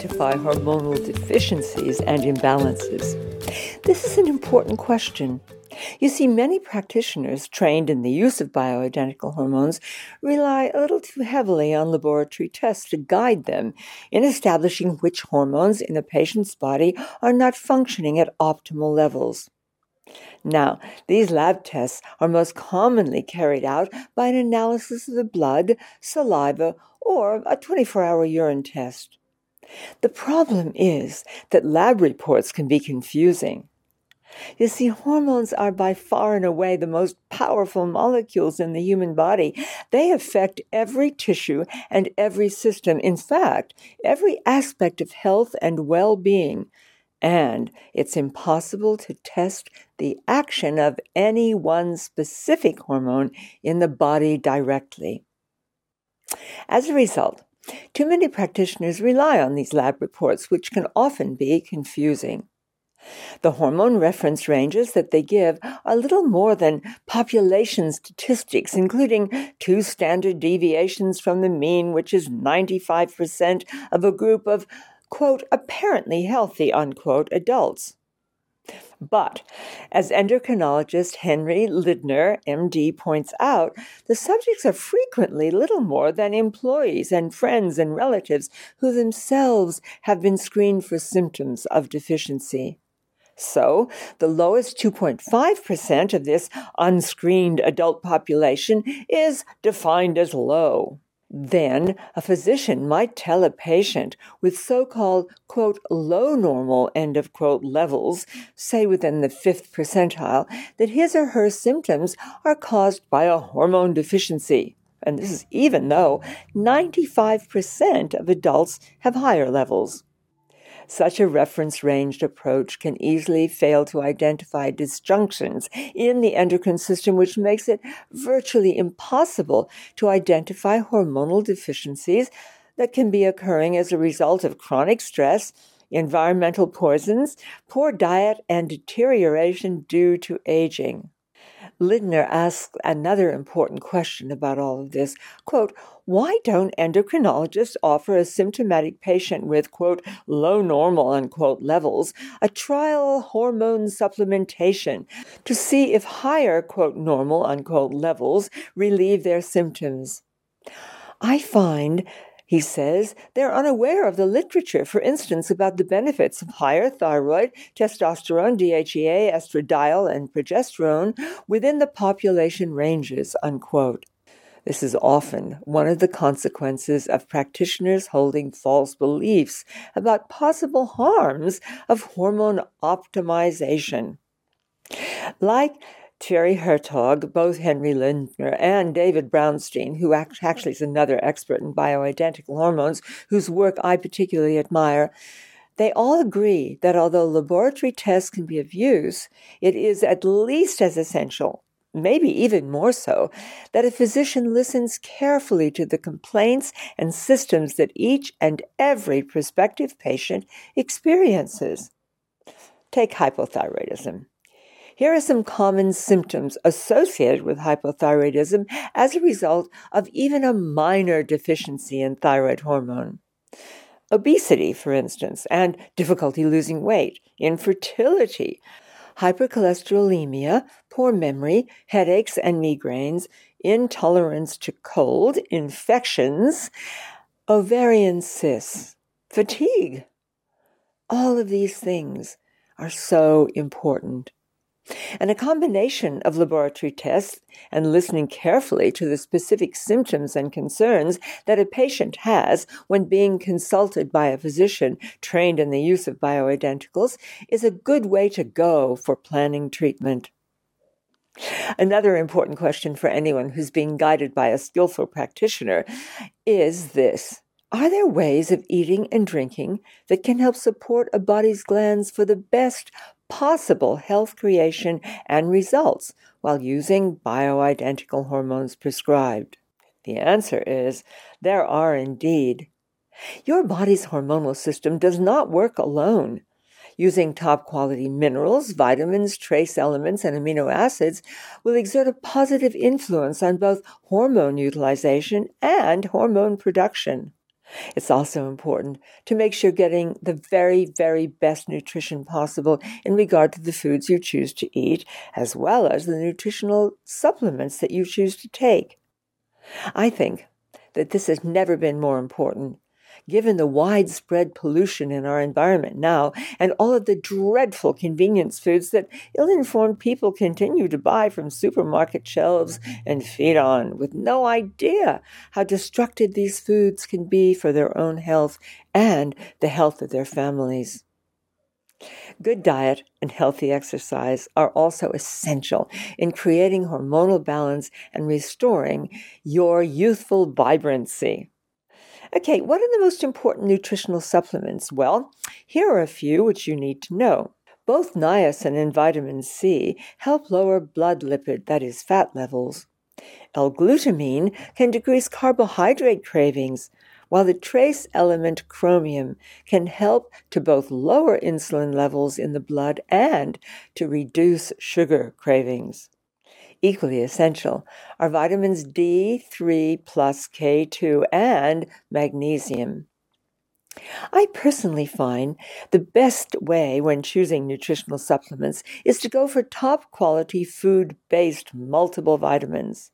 identify hormonal deficiencies and imbalances? This is an important question. You see, many practitioners trained in the use of bioidentical hormones rely a little too heavily on laboratory tests to guide them in establishing which hormones in a patient's body are not functioning at optimal levels. Now, these lab tests are most commonly carried out by an analysis of the blood, saliva, or a 24 hour urine test. The problem is that lab reports can be confusing. You see, hormones are by far and away the most powerful molecules in the human body. They affect every tissue and every system. In fact, every aspect of health and well being. And it's impossible to test the action of any one specific hormone in the body directly. As a result, too many practitioners rely on these lab reports, which can often be confusing. The hormone reference ranges that they give are little more than population statistics, including two standard deviations from the mean, which is 95% of a group of, quote, apparently healthy, unquote, adults. But, as endocrinologist Henry Lindner, MD, points out, the subjects are frequently little more than employees and friends and relatives who themselves have been screened for symptoms of deficiency. So, the lowest 2.5% of this unscreened adult population is defined as low. Then a physician might tell a patient with so called, quote, low normal, end of quote, levels, say within the fifth percentile, that his or her symptoms are caused by a hormone deficiency. And this is even though 95% of adults have higher levels. Such a reference ranged approach can easily fail to identify disjunctions in the endocrine system, which makes it virtually impossible to identify hormonal deficiencies that can be occurring as a result of chronic stress, environmental poisons, poor diet, and deterioration due to aging. Lindner asks another important question about all of this. Quote, why don't endocrinologists offer a symptomatic patient with, quote, low normal, unquote, levels a trial hormone supplementation to see if higher, quote, normal, unquote, levels relieve their symptoms? I find he says they're unaware of the literature, for instance, about the benefits of higher thyroid, testosterone, DHEA, estradiol, and progesterone within the population ranges, unquote. This is often one of the consequences of practitioners holding false beliefs about possible harms of hormone optimization. Like Thierry Hertoghe, both Henry Lindner and David Brownstein, who actually is another expert in bioidentical hormones, whose work I particularly admire, they all agree that although laboratory tests can be of use, it is at least as essential, maybe even more so, that a physician listens carefully to the complaints and systems that each and every prospective patient experiences. Take hypothyroidism. Here are some common symptoms associated with hypothyroidism as a result of even a minor deficiency in thyroid hormone. Obesity, for instance, and difficulty losing weight, infertility, hypercholesterolemia, poor memory, headaches and migraines, intolerance to cold, infections, ovarian cysts, fatigue. All of these things are so important. And a combination of laboratory tests and listening carefully to the specific symptoms and concerns that a patient has when being consulted by a physician trained in the use of bioidenticals is a good way to go for planning treatment. Another important question for anyone who's being guided by a skillful practitioner is this. Are there ways of eating and drinking that can help support a body's glands for the best possible health creation and results while using bioidentical hormones prescribed? The answer is there are indeed. Your body's hormonal system does not work alone. Using top quality minerals, vitamins, trace elements, and amino acids will exert a positive influence on both hormone utilization and hormone production. It's also important to make sure getting the very, very best nutrition possible in regard to the foods you choose to eat, as well as the nutritional supplements that you choose to take. I think that this has never been more important given the widespread pollution in our environment now and all of the dreadful convenience foods that ill informed people continue to buy from supermarket shelves and feed on, with no idea how destructive these foods can be for their own health and the health of their families. Good diet and healthy exercise are also essential in creating hormonal balance and restoring your youthful vibrancy. Okay, what are the most important nutritional supplements? Well, here are a few which you need to know. Both niacin and vitamin C help lower blood lipid, that is, fat levels. L-glutamine can decrease carbohydrate cravings, while the trace element chromium can help to both lower insulin levels in the blood and to reduce sugar cravings. Equally essential are vitamins D3 plus K2 and magnesium. I personally find the best way when choosing nutritional supplements is to go for top quality food based multiple vitamins.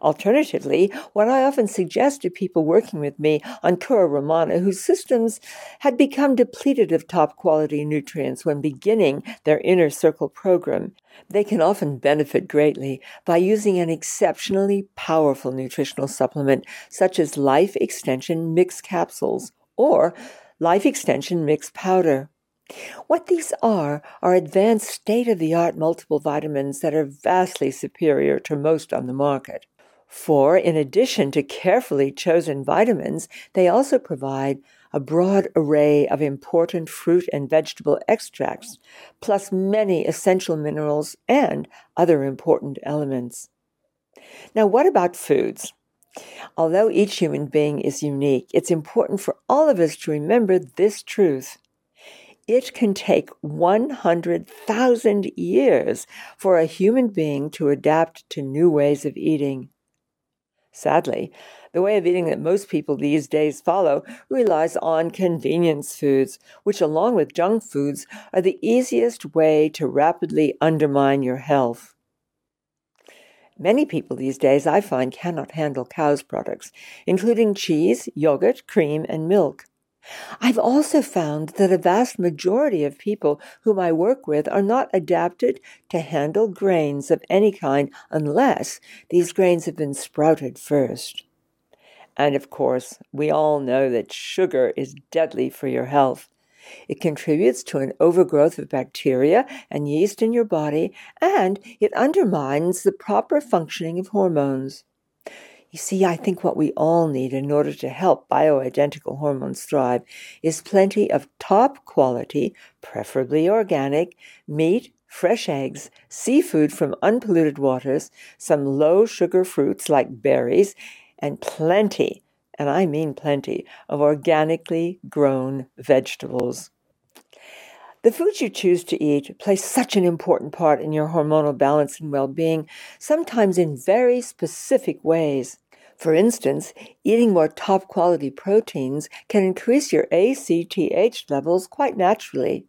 Alternatively, what I often suggest to people working with me on Cura Romana whose systems had become depleted of top quality nutrients when beginning their inner circle program, they can often benefit greatly by using an exceptionally powerful nutritional supplement such as Life Extension Mix Capsules or Life Extension Mix Powder. What these are are advanced state of the art multiple vitamins that are vastly superior to most on the market. For, in addition to carefully chosen vitamins, they also provide a broad array of important fruit and vegetable extracts, plus many essential minerals and other important elements. Now, what about foods? Although each human being is unique, it's important for all of us to remember this truth. It can take 100,000 years for a human being to adapt to new ways of eating. Sadly, the way of eating that most people these days follow relies on convenience foods, which, along with junk foods, are the easiest way to rapidly undermine your health. Many people these days, I find, cannot handle cow's products, including cheese, yogurt, cream, and milk. I've also found that a vast majority of people whom I work with are not adapted to handle grains of any kind unless these grains have been sprouted first. And of course, we all know that sugar is deadly for your health. It contributes to an overgrowth of bacteria and yeast in your body, and it undermines the proper functioning of hormones. You see, I think what we all need in order to help bioidentical hormones thrive is plenty of top quality, preferably organic, meat, fresh eggs, seafood from unpolluted waters, some low sugar fruits like berries, and plenty, and I mean plenty, of organically grown vegetables. The foods you choose to eat play such an important part in your hormonal balance and well being, sometimes in very specific ways. For instance, eating more top quality proteins can increase your ACTH levels quite naturally.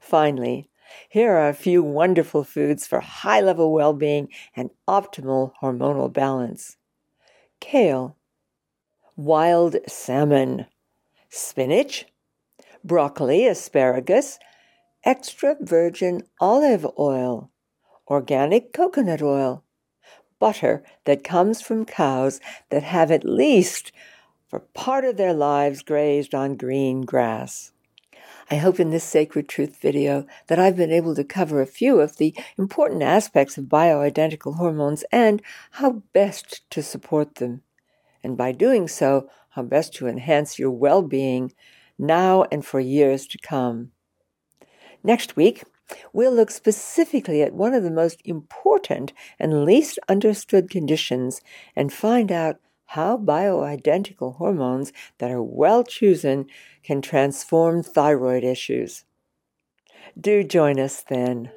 Finally, here are a few wonderful foods for high level well being and optimal hormonal balance kale, wild salmon, spinach, broccoli, asparagus, extra virgin olive oil, organic coconut oil, butter that comes from cows that have at least for part of their lives grazed on green grass. I hope in this Sacred Truth video that I've been able to cover a few of the important aspects of bioidentical hormones and how best to support them. And by doing so, how best to enhance your well being now and for years to come. Next week, we'll look specifically at one of the most important and least understood conditions and find out how bioidentical hormones that are well chosen can transform thyroid issues. Do join us then.